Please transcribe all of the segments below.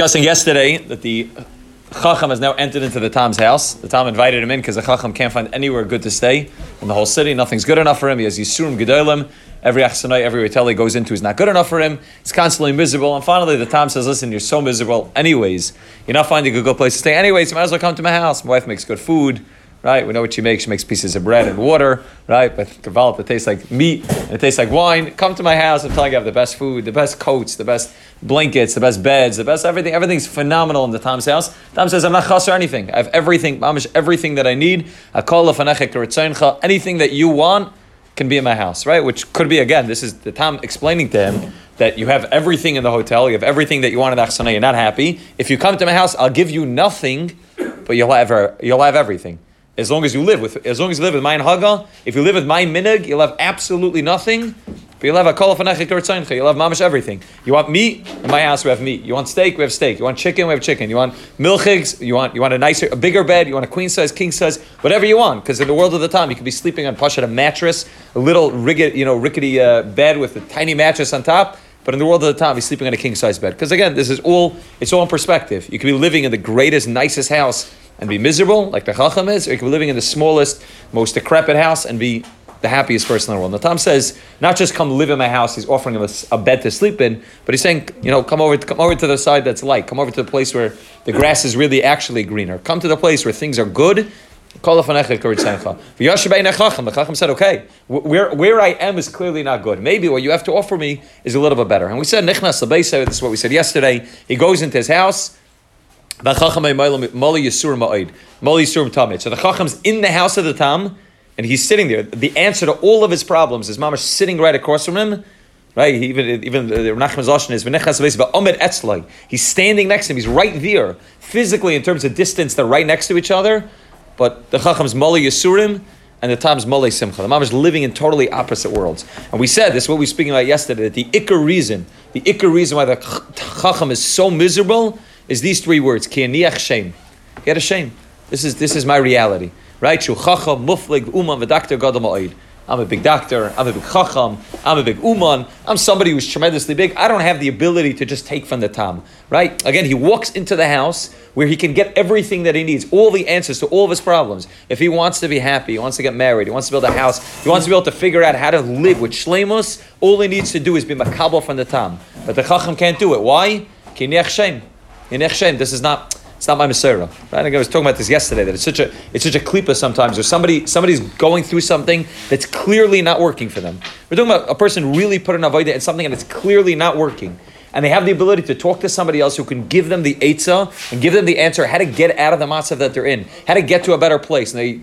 discussing yesterday that the Chacham has now entered into the Tam's house. The Tam invited him in because the Chacham can't find anywhere good to stay in the whole city. Nothing's good enough for him. He has Yisurim Gedolim. Every Achsanai, every hotel he goes into is not good enough for him. He's constantly miserable. And finally, the Tam says, Listen, you're so miserable anyways. You're not finding a good place to stay anyways. You might as well come to my house. My wife makes good food right? We know what she makes. She makes pieces of bread and water, right? But develop it tastes like meat and it tastes like wine. Come to my house. I'm telling you, I have the best food, the best coats, the best blankets, the best beds, the best everything. Everything's phenomenal in the Tom's house. Tom says, I'm not chas or anything. I have everything, mamish, everything that I need. Anything that you want can be in my house, right? Which could be, again, this is the Tom explaining to him that you have everything in the hotel, you have everything that you want in Achsana, you're not happy. If you come to my house, I'll give you nothing, but you'll have, you'll have everything. As long as you live with, as long as you live with my haga, if you live with my minig, you'll have absolutely nothing. But you'll have a kol You'll have mamish everything. You want meat? In my house we have meat. You want steak? We have steak. You want chicken? We have chicken. You want milchigs? You want you want a nicer, a bigger bed? You want a queen size, king size, whatever you want. Because in the world of the time, you could be sleeping on pasha a mattress, a little rickety, you know, rickety uh, bed with a tiny mattress on top. But in the world of the time, he's sleeping on a king size bed. Because again, this is all it's all in perspective. You could be living in the greatest, nicest house and be miserable, like the Chacham is, or you can be living in the smallest, most decrepit house and be the happiest person in the world. The Tom says, not just come live in my house, he's offering him a, a, bed to sleep in, but he's saying, you know, come over, come over to the side that's light, come over to the place where the grass is really actually greener. Come to the place where things are good. The Chacham said, okay, where, where I am is clearly not good. Maybe what you have to offer me is a little bit better. And we said, this is what we said yesterday. He goes into his house, so the Chacham's in the house of the Tam, and he's sitting there. The answer to all of his problems is Mamash sitting right across from him. Right, even even uh, the Nachman Zoshin is. He's standing next to him. He's right there, physically in terms of distance. They're right next to each other, but the Chacham's Mali Yisurim and the Tam's Mali Simcha. The Mamash living in totally opposite worlds. And we said this. Is what we were speaking about yesterday. That the ikar reason, the ikar reason why the Chacham is so miserable is these three words: Kianiach shame. He had a shame. This is this is my reality, right? Uman I'm a big doctor. I'm a big chacham. I'm a big uman. I'm somebody who's tremendously big. I don't have the ability to just take from the tam, right? Again, he walks into the house where he can get everything that he needs, all the answers to all of his problems. If he wants to be happy, he wants to get married, he wants to build a house, he wants to be able to figure out how to live with shlemus, all he needs to do is be makabel from the tam. But the chacham can't do it. Why? Kinech shem in Echshem, this is not it's not my Masera. Right? I was talking about this yesterday that it's such a it's such a klipa sometimes, or somebody somebody's going through something that's clearly not working for them. We're talking about a person really put an avodah in something and it's clearly not working. And they have the ability to talk to somebody else who can give them the eitzah and give them the answer how to get out of the matzav that they're in, how to get to a better place. And they,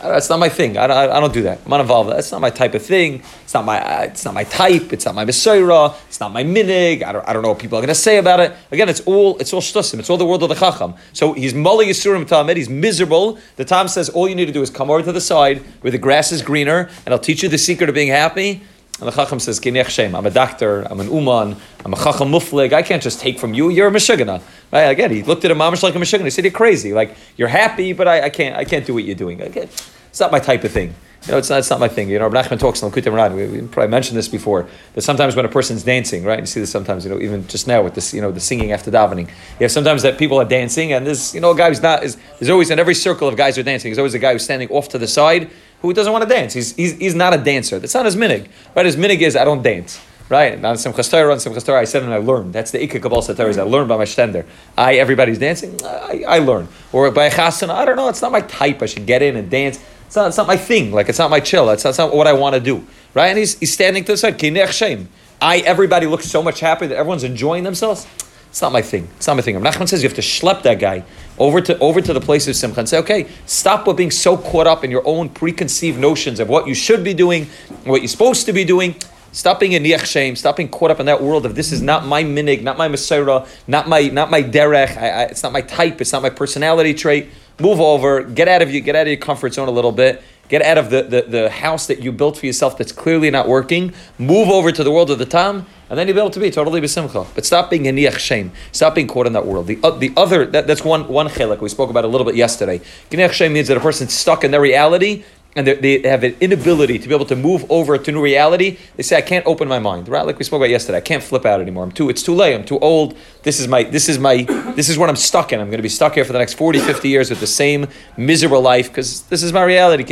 that's not my thing. I, I, I, don't do that. I'm not involved. That's not my type of thing. It's not my. Uh, it's not my type. It's not my mesorah. It's not my minig. I don't. I don't know what people are going to say about it. Again, it's all. It's all shtusim. It's all the world of the chacham. So he's mali yisurim talmid. He's miserable. The Tom says all you need to do is come over to the side where the grass is greener, and I'll teach you the secret of being happy. And the Chacham says, Shem, I'm a doctor, I'm an Uman, I'm a Chacham Muflig, I can't just take from you, you're a Meshugana. Right? Again, he looked at a mamish like a Meshugana. He said, You're crazy. Like, you're happy, but I, I, can't I can't do what you're doing. It's not my type of thing. You know, it's not, it's not my thing. You know, Nachman talks in Likutei Moharan. We, we probably mentioned this before. That sometimes when a person's dancing, right? You see this sometimes. You know, even just now with this, you know, the singing after davening. You have sometimes that people are dancing, and there's, you know, a guy who's not. Is, there's always in every circle of guys who are dancing. There's always a guy who's standing off to the side who doesn't want to dance. He's, he's, he's not a dancer. That's not his minig. Right? His minig is I don't dance. Right? On some chastar, on some chastar, I said and I learned. That's the ikka kabal satar. I learned by my stender. I everybody's dancing. I, I learn. Or by a chasana, I don't know. It's not my type. I should get in and dance. It's not, it's not my thing. Like it's not my chill. It's not, it's not what I want to do. Right? And he's, he's standing to the side. Kinech shame. I everybody looks so much happy that everyone's enjoying themselves. It's not my thing. It's not my thing. Nachman says you have to schlep that guy over to over to the place of simcha and say, okay, stop with being so caught up in your own preconceived notions of what you should be doing, what you're supposed to be doing. Stop being a niach shame. Stop being caught up in that world of this is not my minig, not my masera, not my not my derech. I, I, it's not my type. It's not my personality trait move over, get out of you, get out of your comfort zone a little bit, get out of the, the, the house that you built for yourself that's clearly not working, move over to the world of the Tam, and then you'll be able to be totally besimcha. But stop being a niach shame. Stop being caught in that world. The, uh, the other, that, that's one, one chelik we spoke about a little bit yesterday. Niach shame means that a person's stuck in their reality and they have an inability to be able to move over to new reality, they say, I can't open my mind. Right? Like we spoke about yesterday, I can't flip out anymore. I'm too, it's too late, I'm too old. This is my, this is my, this is what I'm stuck in. I'm going to be stuck here for the next 40, 50 years with the same miserable life because this is my reality.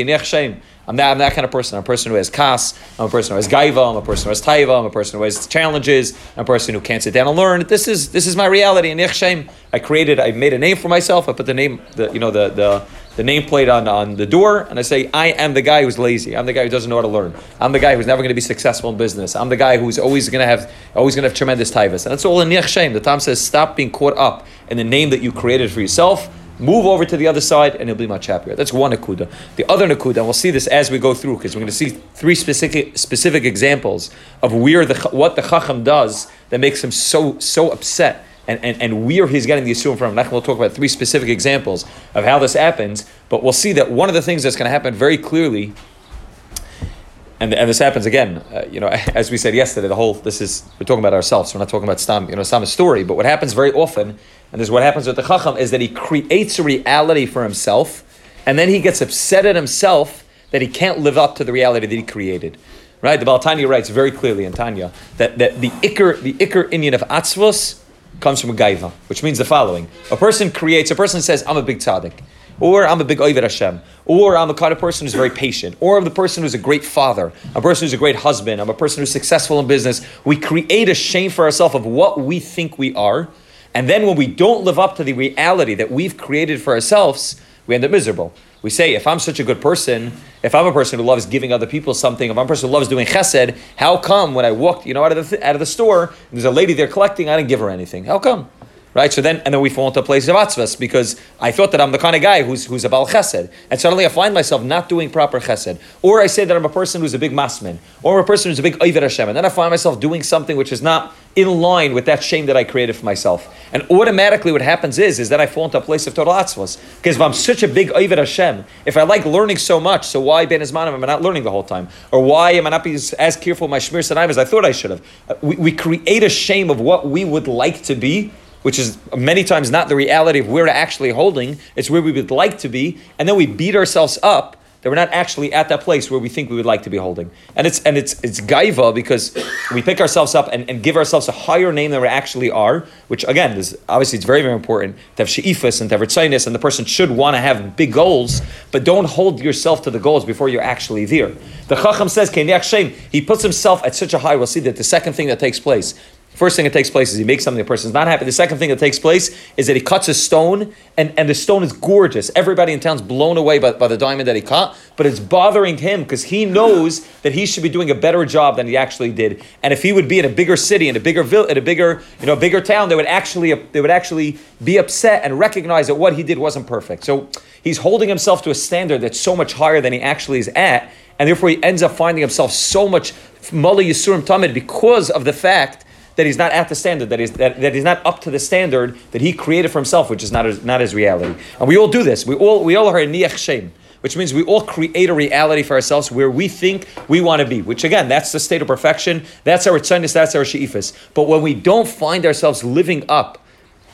I'm that, I'm that kind of person. I'm a person who has kas. I'm a person who has gaiva. I'm a person who has taiva. I'm a person who has challenges. I'm a person who can't sit down and learn. This is this is my reality. And I created. I made a name for myself. I put the name, the you know the the the nameplate on, on the door, and I say, I am the guy who's lazy. I'm the guy who doesn't know how to learn. I'm the guy who's never going to be successful in business. I'm the guy who's always going to have always going to have tremendous taivas. And that's all in Nech The Tam says, stop being caught up in the name that you created for yourself Move over to the other side and you'll be much happier. That's one Nakuda. The other Nakuda, and we'll see this as we go through, because we're going to see three specific specific examples of where the what the Chacham does that makes him so so upset and, and, and where he's getting the Yisurim from. We'll talk about three specific examples of how this happens, but we'll see that one of the things that's going to happen very clearly and, and this happens again, uh, you know, as we said yesterday, the whole, this is, we're talking about ourselves, we're not talking about Stam, you know, Stam's story, but what happens very often and this is what happens with the Chacham, is that he creates a reality for himself, and then he gets upset at himself that he can't live up to the reality that he created. Right? The Baltanya writes very clearly in Tanya that, that the Iker, the Iker inyan of Atzvos comes from a Gaiva, which means the following. A person creates, a person says, I'm a big tzaddik, or I'm a big Oivet Hashem, or I'm a kind of person who's very patient, or I'm the person who's a great father, a person who's a great husband, I'm a person who's successful in business. We create a shame for ourselves of what we think we are, and then when we don't live up to the reality that we've created for ourselves, we end up miserable. We say, if I'm such a good person, if I'm a person who loves giving other people something, if I'm a person who loves doing chesed, how come when I walked, you know, out of the, out of the store, there's a lady there collecting, I didn't give her anything? How come? Right? So then, and then we fall into a place of atzvas because I thought that I'm the kind of guy who's who's a bal chesed, and suddenly I find myself not doing proper chesed, or I say that I'm a person who's a big masman, or a person who's a big oivet Hashem, and then I find myself doing something which is not in line with that shame that I created for myself, and automatically what happens is is that I fall into a place of total atzvas. Because if I'm such a big oivet Hashem, if I like learning so much, so why ben am I not learning the whole time, or why am I not being as careful with my shmir as I thought I should have? Uh, we, we create a shame of what we would like to be which is many times not the reality of where we're actually holding, it's where we would like to be, and then we beat ourselves up that we're not actually at that place where we think we would like to be holding. And it's and it's it's gaiva because we pick ourselves up and, and give ourselves a higher name than we actually are, which again is obviously it's very, very important to have she'ifas and to have ritzainis, and the person should want to have big goals, but don't hold yourself to the goals before you're actually there. The Chacham says, he puts himself at such a high, we'll see that the second thing that takes place First thing that takes place is he makes something the person's not happy. The second thing that takes place is that he cuts a stone, and, and the stone is gorgeous. Everybody in town's blown away by, by the diamond that he cut, but it's bothering him because he knows that he should be doing a better job than he actually did. And if he would be in a bigger city, in a bigger village, in a bigger, you know, bigger town, they would actually they would actually be upset and recognize that what he did wasn't perfect. So he's holding himself to a standard that's so much higher than he actually is at, and therefore he ends up finding himself so much Mala Yisurim Tamid because of the fact that he's not at the standard, that he's, that, that he's not up to the standard that he created for himself, which is not his, not his reality. And we all do this. We all, we all are a niach shem, which means we all create a reality for ourselves where we think we want to be, which again, that's the state of perfection. That's our tzainis, that's our she'ifis. But when we don't find ourselves living up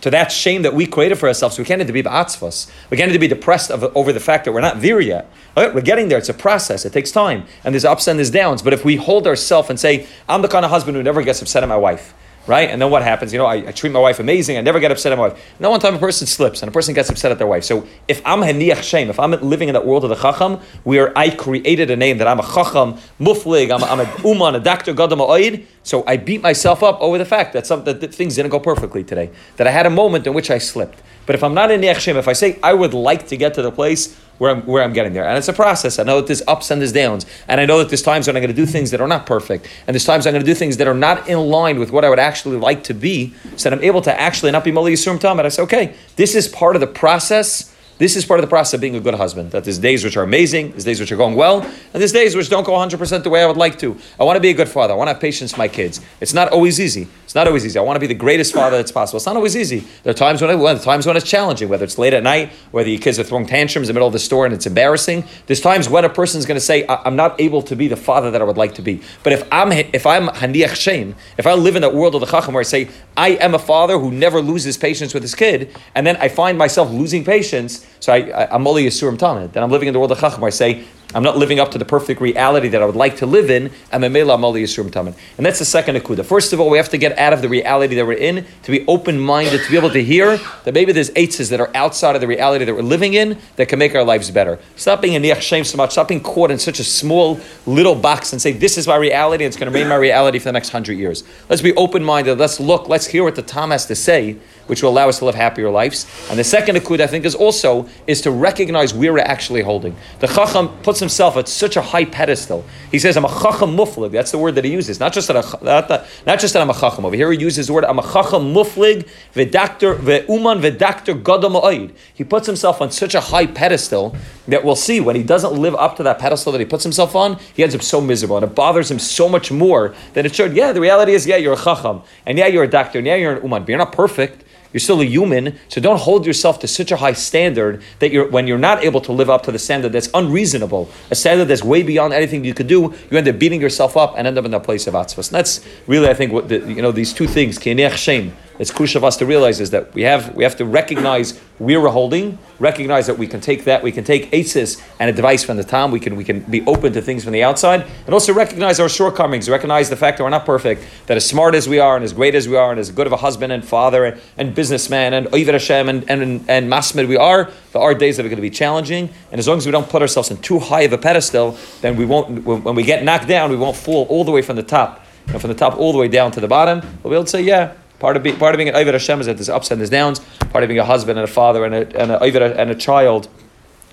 to that shame that we created for ourselves. We can't to be ba'atzvas. We can't to be depressed of, over the fact that we're not there yet. We're getting there. It's a process. It takes time. And there's ups and there's downs. But if we hold ourselves and say, I'm the kind of husband who never gets upset at my wife, right? And then what happens? You know, I, I, treat my wife amazing. I never get upset at my wife. No one time a person slips and a person gets upset at their wife. So if I'm haniach shem, if I'm living in that world of the chacham, where I created a name that I'm a chacham, muflig, I'm a, I'm a uman, a doctor, gadam oid. So I beat myself up over the fact that some that, things didn't go perfectly today. That I had a moment in which I slipped. But if I'm not in Shem, if I say I would like to get to the place where I'm, where I'm getting there, and it's a process, I know that there's ups and there's downs, and I know that there's times when I'm going to do things that are not perfect, and there's times I'm going to do things that are not in line with what I would actually like to be, so that I'm able to actually not be Mali Yisurim Tam, and I say, okay, this is part of the process this is part of the process of being a good husband. That there's days which are amazing, there's days which are going well, and there's days which don't go 100% the way I would like to. I want to be a good father. I want to have patience with my kids. It's not always easy. It's not always easy. I want to be the greatest father that's possible. It's not always easy. There are times when, it, when times when it's challenging, whether it's late at night, whether your kids are throwing tantrums in the middle of the store and it's embarrassing. There's times when a person's going to say, "I'm not able to be the father that I would like to be." But if I'm if I'm haniach shem, if I live in that world of the chacham where I say, "I am a father who never loses patience with his kid," and then I find myself losing patience, so I, I, I'm only a surim tamid. Then I'm living in the world of chacham where I say, I'm not living up to the perfect reality that I would like to live in. And that's the second akuda. First of all, we have to get out of the reality that we're in to be open minded, to be able to hear that maybe there's eitzes that are outside of the reality that we're living in that can make our lives better. Stop being a niach shame so much. Stop being caught in such a small little box and say, this is my reality, and it's going to remain my reality for the next hundred years. Let's be open minded. Let's look. Let's hear what the Tam has to say which will allow us to live happier lives. And the second akud, I think, is also is to recognize where we're actually holding. The chacham puts himself at such a high pedestal. He says, "I'm a chacham muflig." That's the word that he uses. Not just that, not, that, not just that I'm a chacham. Over here, he uses the word "I'm a chacham muflig." V'dakter ve'uman v'dakter gadol ma'oid. He puts himself on such a high pedestal that we'll see when he doesn't live up to that pedestal that he puts himself on, he ends up so miserable, and it bothers him so much more than it should. Yeah, the reality is, yeah, you're a chacham, and yeah, you're a doctor, and yeah, you're an uman, but you're not perfect. You're still a human, so don't hold yourself to such a high standard that you're when you're not able to live up to the standard that's unreasonable, a standard that's way beyond anything you could do. You end up beating yourself up and end up in that place of atzvas. And that's really, I think, what the, you know these two things, shame it's crucial for us to realize is that we have we have to recognize we're holding, recognize that we can take that, we can take aces and advice from the time, we can we can be open to things from the outside, and also recognize our shortcomings, recognize the fact that we're not perfect, that as smart as we are and as great as we are and as good of a husband and father and, and businessman and Oivet Hashem and and, and, and Masmid we are, there are days that are going to be challenging, and as long as we don't put ourselves in too high of a pedestal, then we won't when we get knocked down, we won't fall all the way from the top. And from the top all the way down to the bottom, we'll be able to say, yeah, Part of, be, part of being an Oivet Hashem is that there's ups and there's downs. Part of being a husband and a father and a, and a, and a child,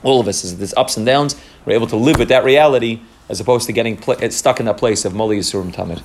all of us is there's ups and downs. We're able to live with that reality as opposed to getting pl- stuck in that place of Moli Yisurim Tamid.